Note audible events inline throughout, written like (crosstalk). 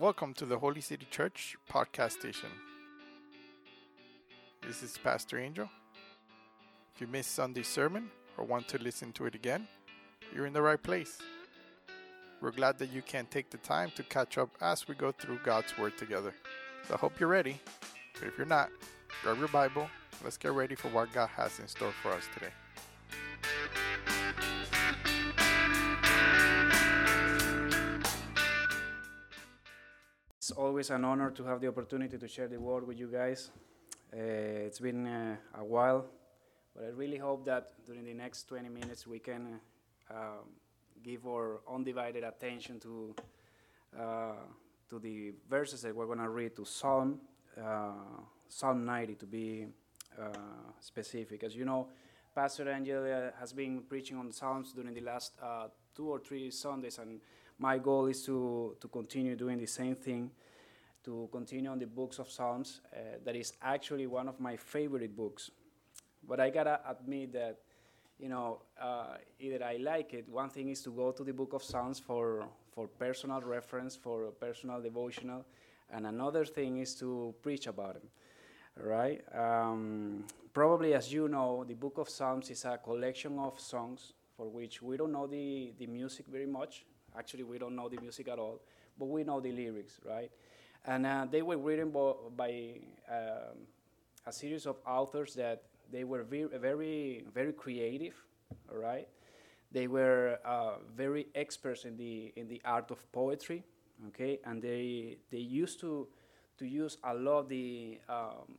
Welcome to the Holy City Church podcast station. This is Pastor Angel. If you missed Sunday's sermon or want to listen to it again, you're in the right place. We're glad that you can take the time to catch up as we go through God's Word together. So I hope you're ready. But if you're not, grab your Bible. Let's get ready for what God has in store for us today. Always an honor to have the opportunity to share the word with you guys. Uh, it's been uh, a while, but I really hope that during the next 20 minutes we can uh, um, give our undivided attention to uh, to the verses that we're going to read to Psalm uh, Psalm 90 to be specific. As you know, Pastor Angel has been preaching on Psalms during the last two or three Sundays, and my goal is to, to continue doing the same thing, to continue on the books of Psalms. Uh, that is actually one of my favorite books. But I gotta admit that, you know, uh, either I like it. One thing is to go to the book of Psalms for, for personal reference, for personal devotional, and another thing is to preach about it. Right? Um, probably, as you know, the book of Psalms is a collection of songs for which we don't know the, the music very much. Actually, we don't know the music at all, but we know the lyrics, right? And uh, they were written by um, a series of authors that they were very, very, very creative, all right? They were uh, very experts in the, in the art of poetry, okay? And they, they used to, to use a lot of the um,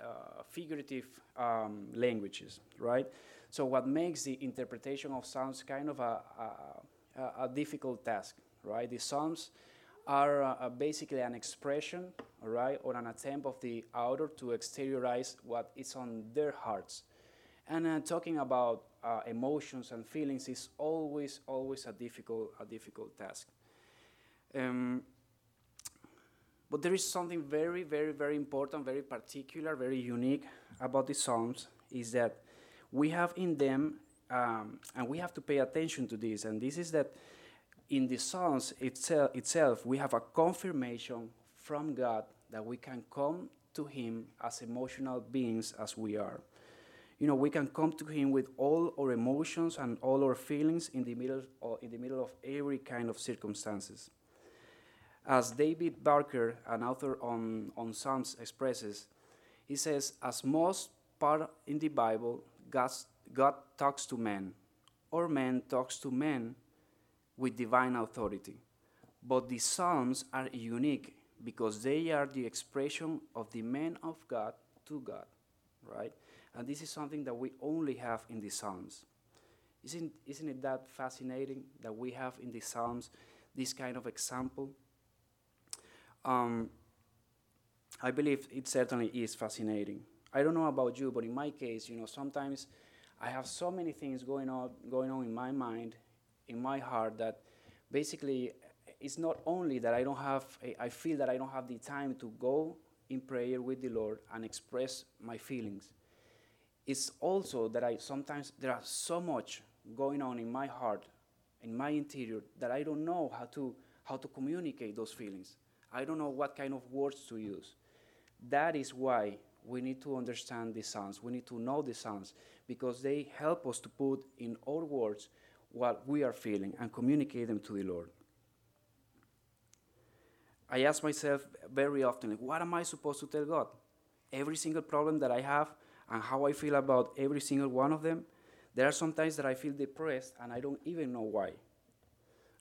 uh, figurative um, languages, right? So what makes the interpretation of Psalms kind of a, a a difficult task, right? The psalms are uh, basically an expression, right, or an attempt of the author to exteriorize what is on their hearts. And uh, talking about uh, emotions and feelings is always, always a difficult, a difficult task. Um, but there is something very, very, very important, very particular, very unique about the Psalms is that we have in them um, and we have to pay attention to this, and this is that in the Psalms itself, we have a confirmation from God that we can come to Him as emotional beings as we are. You know, we can come to Him with all our emotions and all our feelings in the middle, of, in the middle of every kind of circumstances. As David Barker, an author on, on Psalms, expresses, he says, as most part in the Bible, God's God talks to men, or man talks to men with divine authority. But the Psalms are unique because they are the expression of the man of God to God, right? And this is something that we only have in the Psalms. Isn't, isn't it that fascinating that we have in the Psalms this kind of example? Um, I believe it certainly is fascinating. I don't know about you, but in my case, you know, sometimes I have so many things going on, going on in my mind, in my heart, that basically it's not only that I don't have, I feel that I don't have the time to go in prayer with the Lord and express my feelings. It's also that I sometimes, there are so much going on in my heart, in my interior, that I don't know how to, how to communicate those feelings. I don't know what kind of words to use. That is why we need to understand the Psalms. We need to know the Psalms because they help us to put in our words what we are feeling and communicate them to the Lord. I ask myself very often, like, what am I supposed to tell God? Every single problem that I have and how I feel about every single one of them. There are some times that I feel depressed and I don't even know why.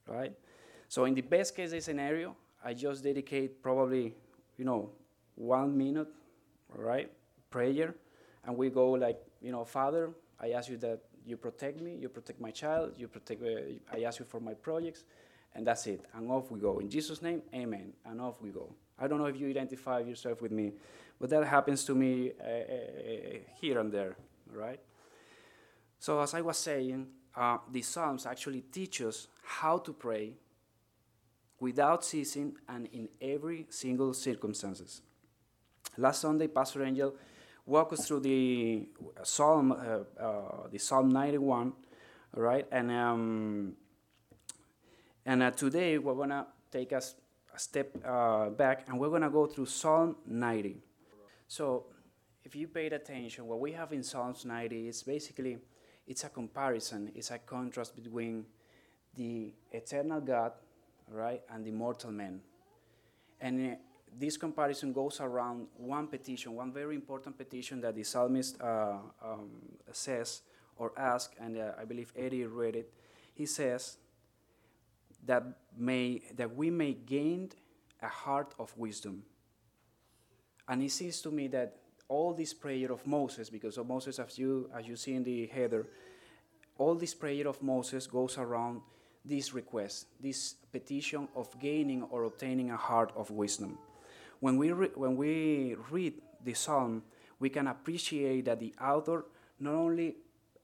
Right? So in the best case scenario, I just dedicate probably, you know, one minute, right, prayer, and we go like you know, Father, I ask you that you protect me, you protect my child, you protect, uh, I ask you for my projects, and that's it. And off we go. In Jesus' name, amen. And off we go. I don't know if you identify yourself with me, but that happens to me uh, uh, here and there, right? So, as I was saying, uh, the Psalms actually teach us how to pray without ceasing and in every single circumstances. Last Sunday, Pastor Angel walk us through the Psalm, uh, uh, the Psalm 91, right? And um, and uh, today we're gonna take us a step uh, back and we're to go through Psalm 90. So, if you paid attention, what we have in Psalms 90 is basically it's a comparison, it's a contrast between the eternal God, right, and the mortal man. And uh, this comparison goes around one petition, one very important petition that the psalmist uh, um, says or asks, and uh, I believe Eddie read it. He says that may that we may gain a heart of wisdom. And it seems to me that all this prayer of Moses, because of Moses, as you as you see in the header, all this prayer of Moses goes around this request, this petition of gaining or obtaining a heart of wisdom. When we, when we read the psalm, we can appreciate that the author not only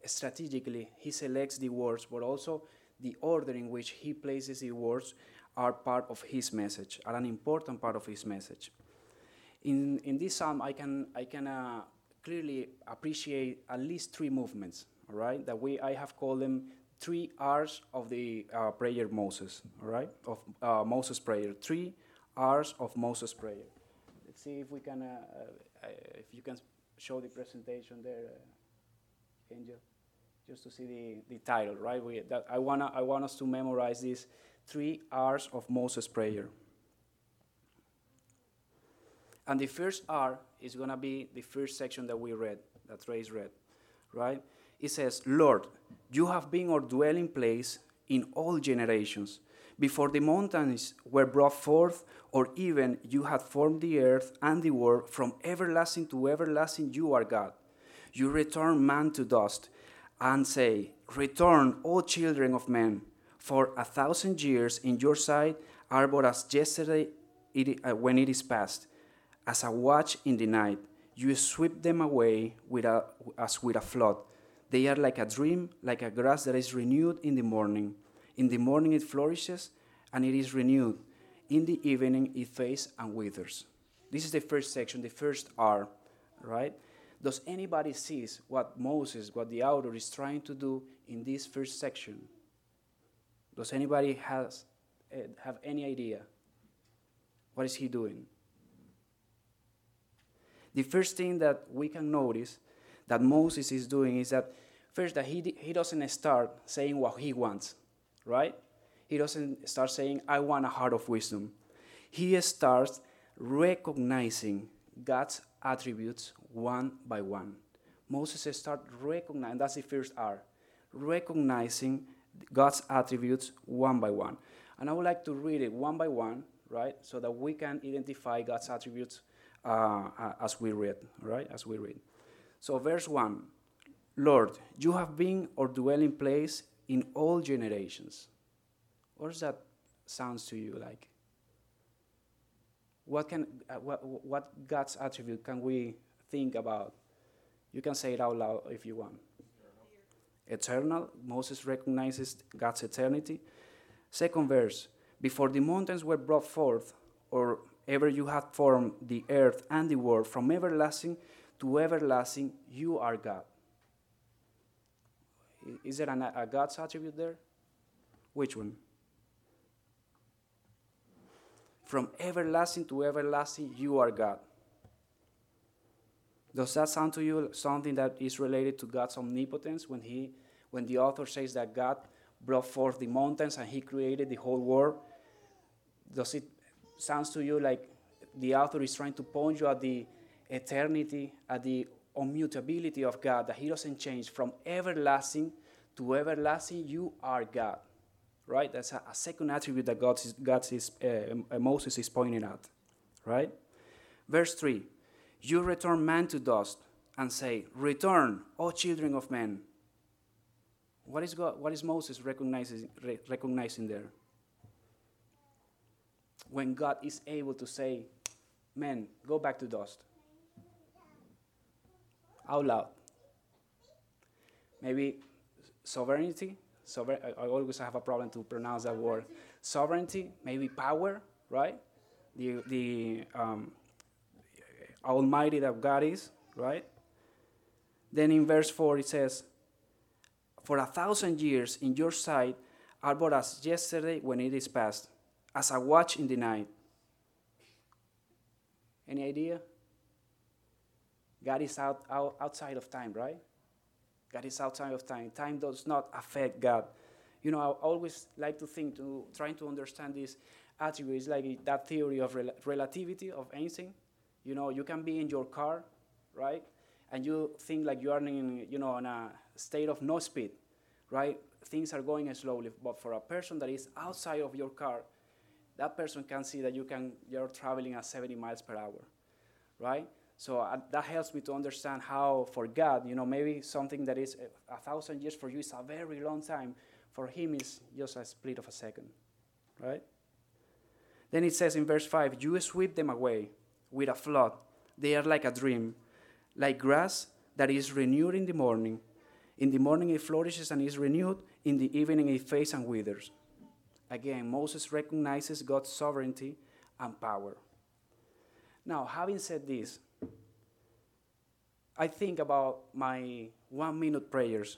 strategically he selects the words, but also the order in which he places the words are part of his message, are an important part of his message. In, in this psalm, I can, I can uh, clearly appreciate at least three movements, all right, that we, I have called them three R's of the uh, prayer Moses, all right, of uh, Moses' prayer. Three R's of Moses' prayer. Let's see if we can, uh, uh, if you can show the presentation there, uh, Angel, just to see the, the title, right? We, that I, wanna, I want us to memorize these three R's of Moses' prayer. And the first R is going to be the first section that we read, that Trace read, right? It says, Lord, you have been our dwelling place in all generations. Before the mountains were brought forth, or even you had formed the earth and the world, from everlasting to everlasting, you are God. You return man to dust and say, Return, O children of men, for a thousand years in your sight are but as yesterday it, uh, when it is past, as a watch in the night. You sweep them away with a, as with a flood. They are like a dream, like a grass that is renewed in the morning. In the morning it flourishes and it is renewed. In the evening it fades and withers. This is the first section, the first R, right? Does anybody see what Moses, what the author is trying to do in this first section? Does anybody has, uh, have any idea? What is he doing? The first thing that we can notice that Moses is doing is that first that he, he doesn't start saying what he wants, right? He doesn't start saying, I want a heart of wisdom. He starts recognizing God's attributes one by one. Moses starts recognizing, that's the first R, recognizing God's attributes one by one. And I would like to read it one by one, right? So that we can identify God's attributes uh, as we read, right? As we read. So, verse 1 Lord, you have been our dwelling place in all generations. What does that sound to you like? What, can, uh, what, what God's attribute can we think about? You can say it out loud if you want. Eternal. Eternal. Moses recognizes God's eternity. Second verse Before the mountains were brought forth, or ever you had formed the earth and the world, from everlasting to everlasting, you are God. Is there an, a God's attribute there? Which one? From everlasting to everlasting, you are God. Does that sound to you something that is related to God's omnipotence when he when the author says that God brought forth the mountains and he created the whole world? Does it sounds to you like the author is trying to point you at the eternity, at the immutability of God, that He doesn't change from everlasting to everlasting. You are God, right? That's a, a second attribute that God is, God is uh, Moses is pointing at, right? Verse three: You return man to dust and say, "Return, O children of men." What is God? What is Moses recognizing, re- recognizing there? When God is able to say, "Men, go back to dust." Out loud. Maybe sovereignty. Sover- I always have a problem to pronounce that word. Sovereignty, maybe power, right? The, the um, Almighty that God is, right? Then in verse 4 it says, For a thousand years in your sight are but as yesterday when it is past, as a watch in the night. Any idea? God is out, out, outside of time, right? God is outside of time. Time does not affect God. You know, I always like to think, to trying to understand this attribute is like that theory of rel- relativity of Einstein. You know, you can be in your car, right? And you think like you are in, you know, in a state of no speed, right? Things are going slowly. But for a person that is outside of your car, that person can see that you can you're traveling at 70 miles per hour, right? So uh, that helps me to understand how, for God, you know, maybe something that is a, a thousand years for you is a very long time. For Him, is just a split of a second, right? Then it says in verse 5 You sweep them away with a flood. They are like a dream, like grass that is renewed in the morning. In the morning it flourishes and is renewed. In the evening it fades and withers. Again, Moses recognizes God's sovereignty and power. Now, having said this, I think about my one minute prayers.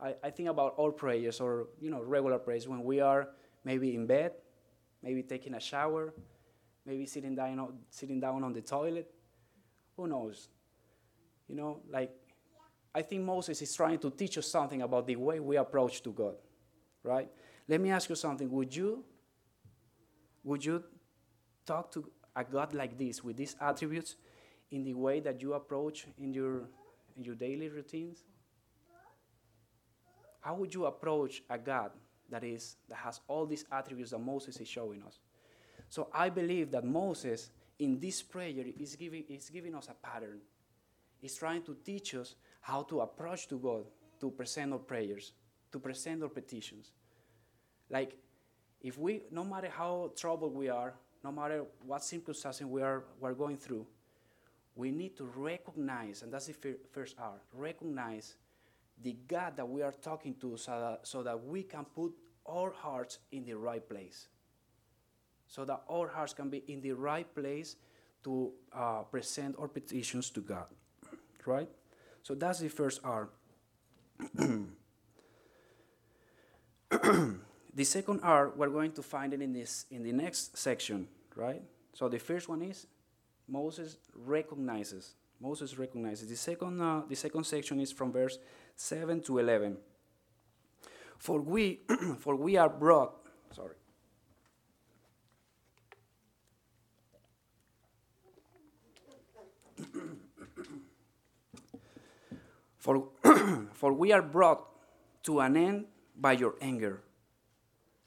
I, I think about all prayers or you know regular prayers when we are maybe in bed, maybe taking a shower, maybe sitting down, sitting down on the toilet. Who knows? You know, like I think Moses is trying to teach us something about the way we approach to God, right? Let me ask you something. Would you would you talk to a God like this with these attributes in the way that you approach in your in your daily routines? How would you approach a God that is that has all these attributes that Moses is showing us? So I believe that Moses in this prayer is giving is giving us a pattern. He's trying to teach us how to approach to God to present our prayers, to present our petitions. Like if we no matter how troubled we are, no matter what circumstances we are we're going through, we need to recognize, and that's the fir- first R, recognize the God that we are talking to so that, so that we can put our hearts in the right place. So that our hearts can be in the right place to uh, present our petitions to God. Right? So that's the first R. (clears throat) the second R, we're going to find it in, this, in the next section, right? So the first one is Moses recognizes. Moses recognizes. The second, uh, the second section is from verse 7 to 11. For we, (clears throat) for we are brought, sorry. (clears throat) for, (clears throat) for we are brought to an end by your anger.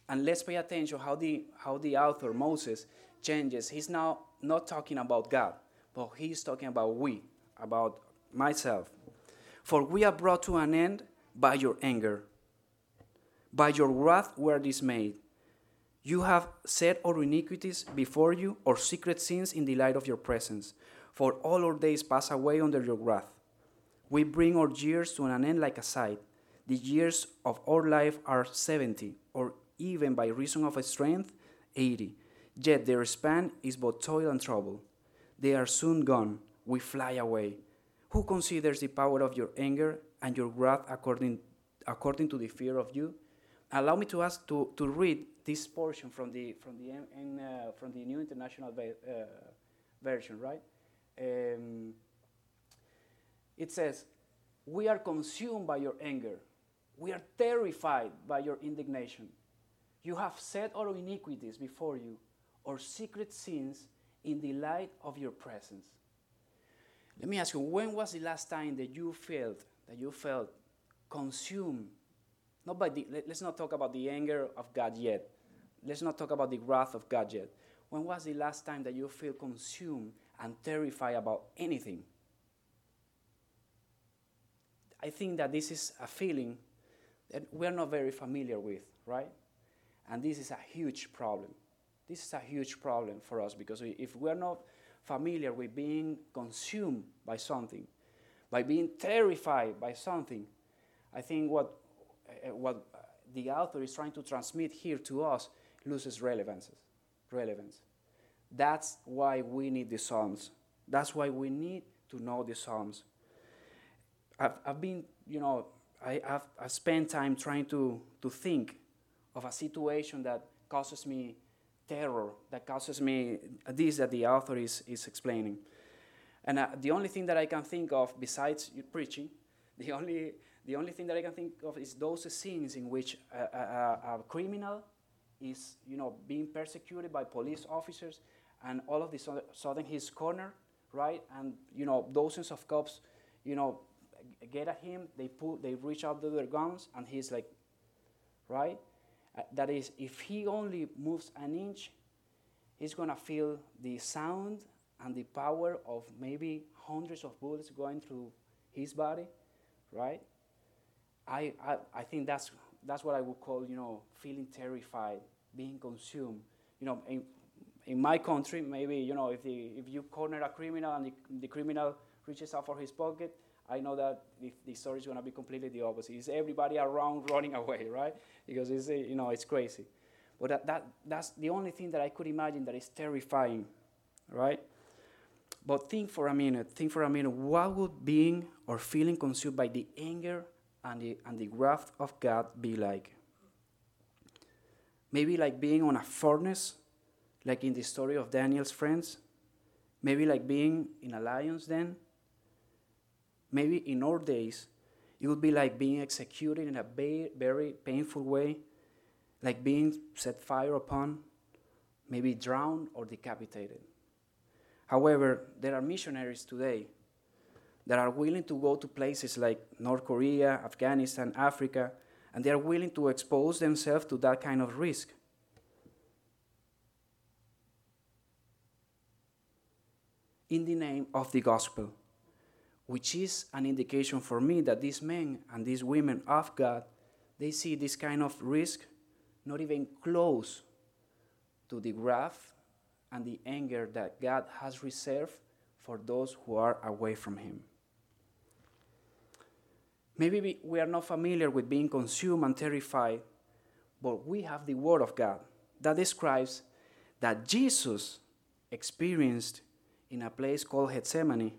And let's pay attention how the, how the author, Moses, changes. He's now not talking about God, but he's talking about we, about myself. For we are brought to an end by your anger. By your wrath we are dismayed. You have set our iniquities before you, our secret sins in the light of your presence. For all our days pass away under your wrath. We bring our years to an end like a sight. The years of our life are 70, or even by reason of strength, 80. Yet their span is but toil and trouble. They are soon gone. We fly away. Who considers the power of your anger and your wrath according, according to the fear of you? Allow me to ask to, to read this portion from the from the in, uh, from the New International uh, Version, right? Um, it says, "We are consumed by your anger. We are terrified by your indignation. You have set our iniquities before you, our secret sins in the light of your presence." Let me ask you, when was the last time that you felt that you felt consumed? Not by the, let, us not talk about the anger of God yet. Let's not talk about the wrath of God yet. When was the last time that you feel consumed and terrified about anything? I think that this is a feeling that we're not very familiar with, right? And this is a huge problem. This is a huge problem for us because if we're not familiar with being consumed by something, by being terrified by something, I think what, uh, what the author is trying to transmit here to us loses relevance. relevance. That's why we need the Psalms. That's why we need to know the Psalms. I've, I've been, you know, I, have spent time trying to, to think of a situation that causes me terror that causes me this that the author is, is explaining. And uh, the only thing that I can think of, besides preaching, (laughs) the only, the only thing that I can think of is those scenes in which a, a, a criminal is you know, being persecuted by police officers, and all of this sudden he's cornered, right? And you know, dozens of cops, you know, get at him. They pull, they reach out their guns, and he's like, right? Uh, that is, if he only moves an inch, he's gonna feel the sound and the power of maybe hundreds of bullets going through his body, right? I, I, I think that's, that's what I would call, you know, feeling terrified, being consumed. You know, in, in my country, maybe, you know, if, the, if you corner a criminal and the, the criminal reaches out for his pocket, I know that the, story is going to be completely the opposite. It's everybody around running (laughs) away, right? Because it's, eh, you know, it's crazy. But that, that, that's the only thing that I could imagine that is terrifying, right? But think for a minute, think for a minute, what would being or feeling consumed by the anger and the, and the wrath of God be like? Maybe like being on a furnace, like in the story of Daniel's friends. Maybe like being in a lion's den. Maybe in our days, it would be like being executed in a very painful way, like being set fire upon, maybe drowned or decapitated. However, there are missionaries today that are willing to go to places like North Korea, Afghanistan, Africa, and they are willing to expose themselves to that kind of risk. In the name of the gospel, which is an indication for me that these men and these women of God, they see this kind of risk not even close to the wrath and the anger that God has reserved for those who are away from Him. Maybe we are not familiar with being consumed and terrified, but we have the Word of God that describes that Jesus experienced in a place called Gethsemane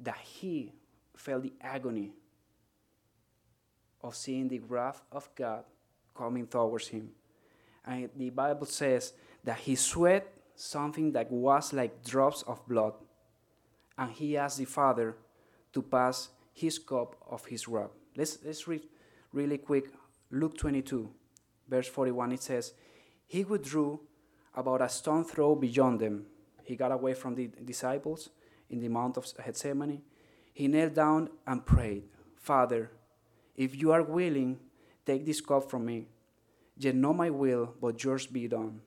that he felt the agony of seeing the wrath of God coming towards him. And the Bible says that he sweat something that was like drops of blood. And he asked the Father to pass his cup of his wrath. Let's, let's read really quick Luke 22, verse 41. It says, He withdrew about a stone throw beyond them. He got away from the disciples in the Mount of Gethsemane. He knelt down and prayed, Father, if you are willing, take this cup from me. Yet not my will, but yours be done.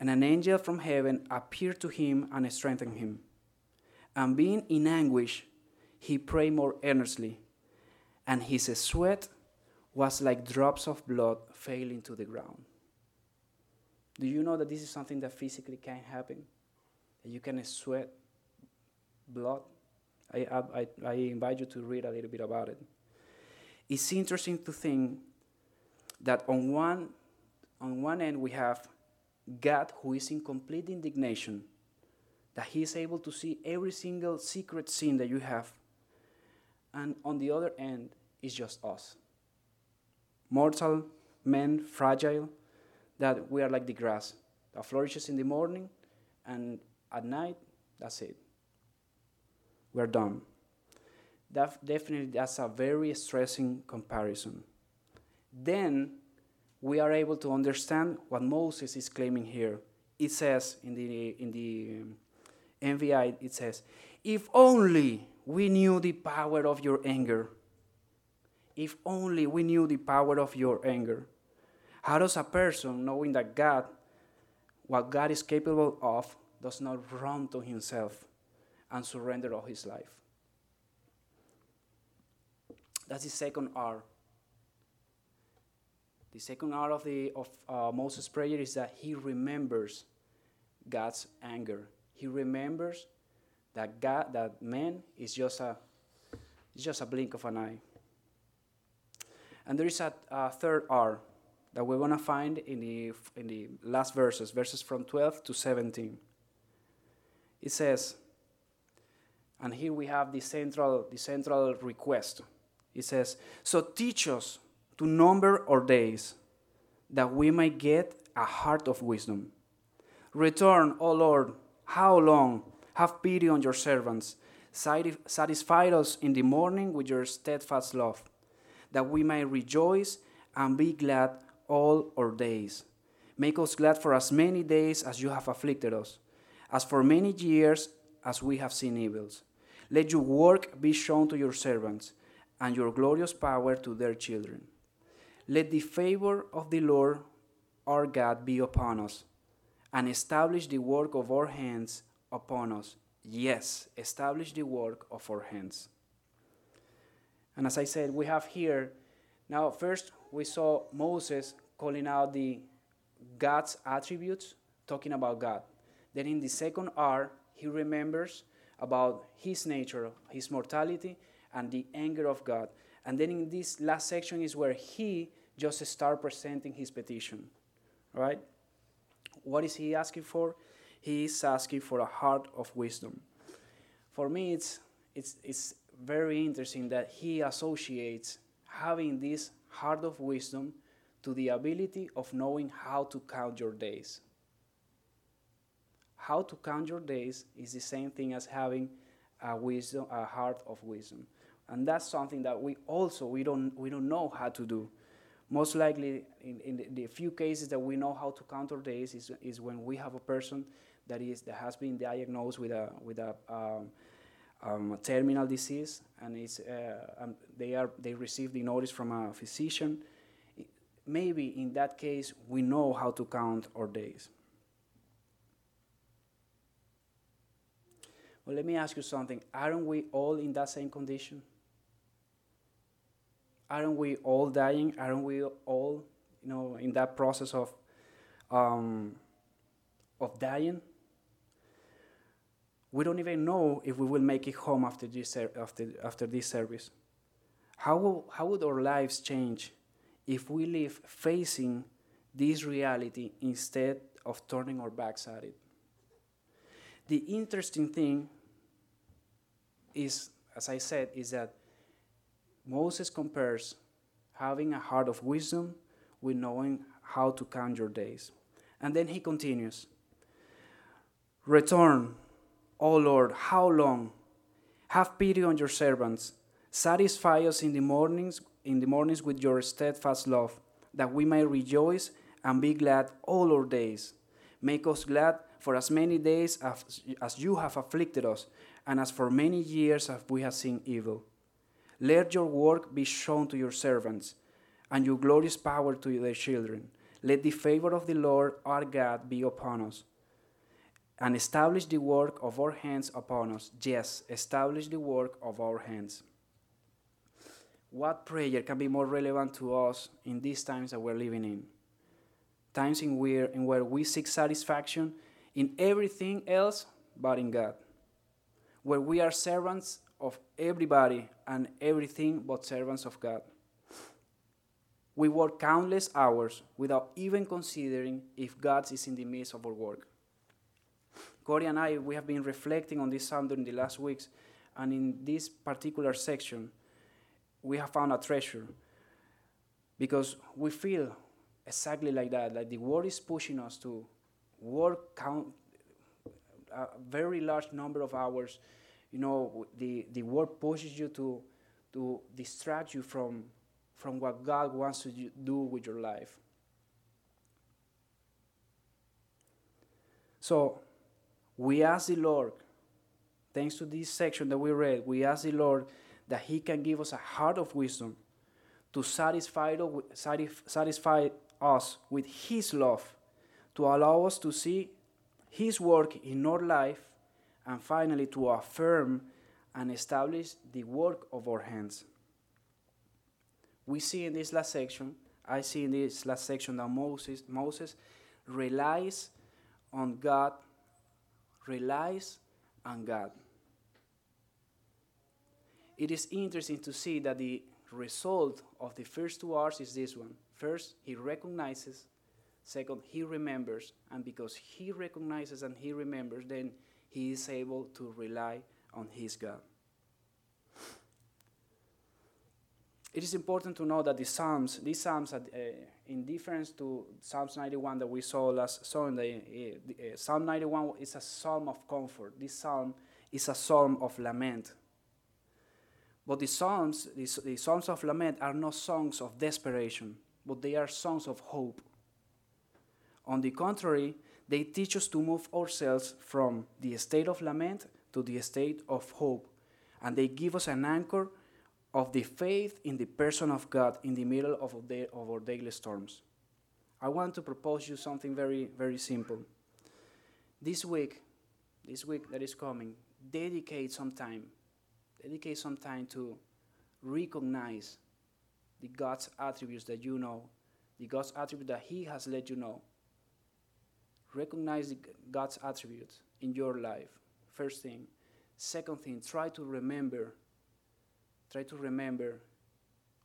And an angel from heaven appeared to him and strengthened him. And being in anguish, he prayed more earnestly, and his sweat was like drops of blood falling to the ground. Do you know that this is something that physically can happen? That you can sweat blood? I, I, I invite you to read a little bit about it. It's interesting to think that on one, on one end we have God who is in complete indignation, that He is able to see every single secret sin that you have. And on the other end is just us. Mortal men, fragile, that we are like the grass that flourishes in the morning and at night, that's it. We're done. That definitely that's a very stressing comparison. Then we are able to understand what Moses is claiming here. It says in the, in the NVI, um, it says, If only we knew the power of your anger. If only we knew the power of your anger. How does a person, knowing that God, what God is capable of, does not run to himself and surrender all his life? That's the second R the second R of, the, of uh, Moses' prayer is that he remembers God's anger. He remembers that God, that man is just a, just a blink of an eye. And there is a, a third R that we're going to find in the, in the last verses, verses from 12 to 17. It says, and here we have the central, the central request. It says, So teach us to number our days, that we may get a heart of wisdom. Return, O Lord, how long? Have pity on your servants. Satisfy us in the morning with your steadfast love, that we may rejoice and be glad all our days. Make us glad for as many days as you have afflicted us, as for many years as we have seen evils. Let your work be shown to your servants, and your glorious power to their children. Let the favor of the Lord our God be upon us, and establish the work of our hands upon us. Yes, establish the work of our hands. And as I said, we have here now, first we saw Moses calling out the God's attributes, talking about God. Then in the second R, he remembers about his nature, his mortality, and the anger of God. And then in this last section is where he just start presenting his petition. Right? What is he asking for? He is asking for a heart of wisdom. For me, it's, it's, it's very interesting that he associates having this heart of wisdom to the ability of knowing how to count your days. How to count your days is the same thing as having a wisdom, a heart of wisdom. And that's something that we also we don't we don't know how to do. Most likely, in, in the, few cases that we know how to count our days is, is when we have a person that is that has been diagnosed with a with a um, um, terminal disease, and it's, uh, um, they, are, they receive the notice from a physician, maybe in that case we know how to count our days. Well, let me ask you something. Aren't we all in that same condition? Aren't we all dying? Aren't we all, you know, in that process of, um, of dying? we don't even know if we will make it home after this, after, after this service. How, will, how would our lives change if we live facing this reality instead of turning our backs at it? The interesting thing is, as I said, is that Moses compares having a heart of wisdom with knowing how to count your days. And then he continues Return, O Lord, how long? Have pity on your servants. Satisfy us in the mornings, in the mornings with your steadfast love, that we may rejoice and be glad all our days. Make us glad for as many days as, as you have afflicted us, and as for many years as we have seen evil. Let your work be shown to your servants, and your glorious power to their children. Let the favor of the Lord our God be upon us and establish the work of our hands upon us. Yes, establish the work of our hands. What prayer can be more relevant to us in these times that we're living in? Times in where, in where we seek satisfaction in everything else but in God. Where we are servants of everybody and everything but servants of God. We work countless hours without even considering if God is in the midst of our work. Corey and I, we have been reflecting on this psalm during the last weeks, and in this particular section, we have found a treasure because we feel exactly like that. Like the world is pushing us to work count a very large number of hours. You know, the, the word pushes you to, to distract you from, from what God wants to do with your life. So, we ask the Lord, thanks to this section that we read, we ask the Lord that He can give us a heart of wisdom to satisfy, satisfy us with His love, to allow us to see His work in our life, and finally to affirm and establish the work of our hands. We see in this last section, I see in this last section that Moses, Moses relies on God relies on God. It is interesting to see that the result of the first two R's is this one. First, he recognizes. Second, he remembers. And because he recognizes and he remembers, then he is able to rely on his God. it is important to know that the Psalms, these Psalms, are, uh, in difference to Psalms 91 that we saw last Sunday, uh, Psalm 91 is a psalm of comfort. This psalm is a psalm of lament. But the psalms, the, the psalms of lament, are not songs of desperation, but they are songs of hope. On the contrary, they teach us to move ourselves from the state of lament to the state of hope, and they give us an anchor of the faith in the person of God in the middle of, of our daily storms. I want to propose you something very, very simple. This week, this week that is coming, dedicate some time, dedicate some time to recognize the God's attributes that you know, the God's attribute that He has let you know. Recognize the, God's attributes in your life. First thing. Second thing, try to remember Try to remember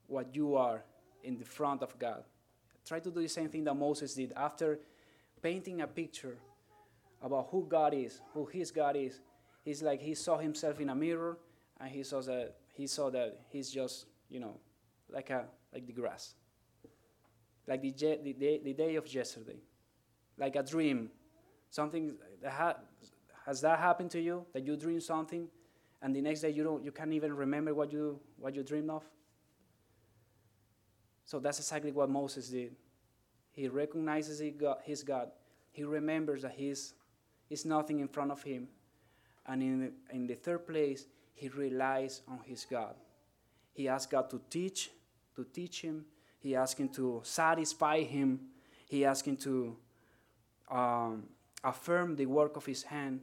what you are in the front of God. Try to do the same thing that Moses did. After painting a picture about who God is, who his God is, he's like he saw himself in a mirror and he saw that he saw that he's just, you know, like a like the grass. Like the, the, day, the day of yesterday. Like a dream. Something that ha- has that happened to you? That you dream something and the next day you don't you can't even remember what you what you dreamed of so that's exactly what moses did he recognizes his god he remembers that he's, he's nothing in front of him and in in the third place he relies on his god he asks god to teach to teach him he asks him to satisfy him he asks him to um, affirm the work of his hand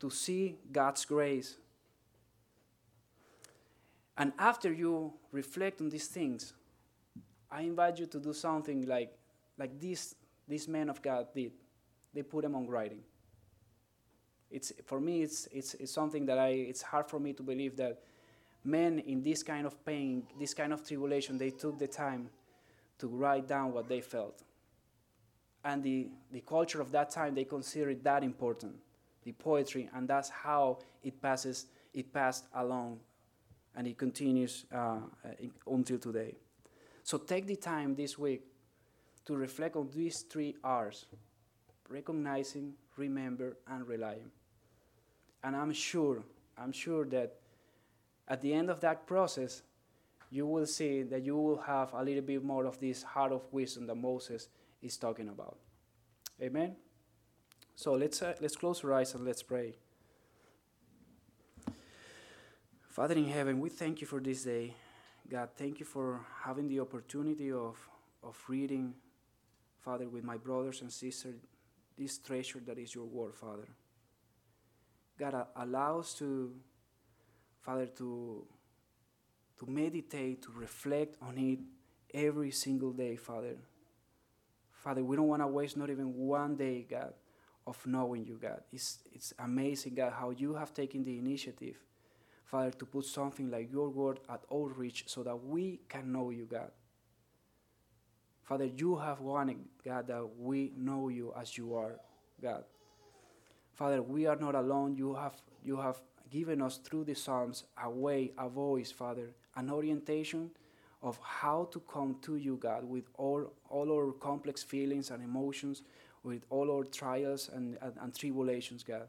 to see God's grace. And after you reflect on these things, I invite you to do something like, like this, this man of God did. They put them on writing. It's, for me, it's, it's, it's something that I, it's hard for me to believe that men in this kind of pain, this kind of tribulation, they took the time to write down what they felt. And the, the culture of that time, they considered that important the poetry, and that's how it passes. It passed along, and it continues uh, until today. So take the time this week to reflect on these three R's: recognizing, remember, and relying. And I'm sure, I'm sure that at the end of that process, you will see that you will have a little bit more of this heart of wisdom that Moses is talking about. Amen. So let's, uh, let's close our eyes and let's pray. Father in heaven, we thank you for this day. God, thank you for having the opportunity of, of reading, Father, with my brothers and sisters, this treasure that is your word, Father. God, uh, allow us to, Father, to, to meditate, to reflect on it every single day, Father. Father, we don't want to waste not even one day, God, of knowing you, God. It's, it's amazing, God, how you have taken the initiative, Father, to put something like your word at our reach so that we can know you, God. Father, you have wanted, God, that we know you as you are, God. Father, we are not alone. You have, you have given us through the Psalms a way, a voice, Father, an orientation of how to come to you, God, with all, all our complex feelings and emotions, with all our trials and, and, and tribulations, God.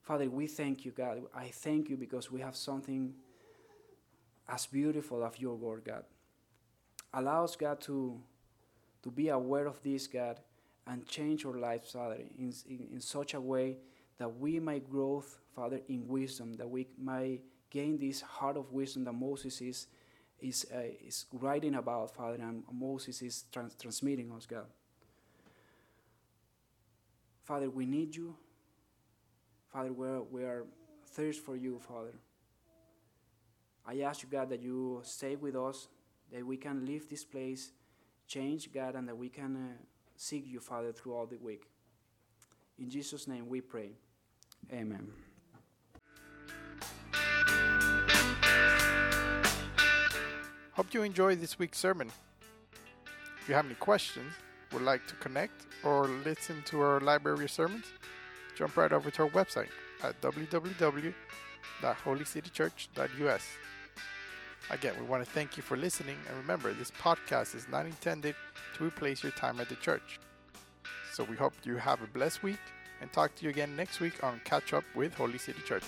Father, we thank you, God. I thank you because we have something as beautiful as your word, God. Allow us, God, to, to be aware of this, God, and change our lives, Father, in, in, in such a way that we might grow, Father, in wisdom, that we might gain this heart of wisdom that Moses is, is, uh, is writing about, Father, and Moses is trans- transmitting us, God. Father, we need you. Father, we're, we are thirst for you, Father. I ask you, God, that you stay with us, that we can leave this place, change, God, and that we can uh, seek you, Father, throughout the week. In Jesus' name we pray. Amen. Hope you enjoyed this week's sermon. If you have any questions, would like to connect or listen to our library of sermons, jump right over to our website at www.holycitychurch.us. Again, we want to thank you for listening, and remember, this podcast is not intended to replace your time at the church. So we hope you have a blessed week and talk to you again next week on Catch Up with Holy City Church.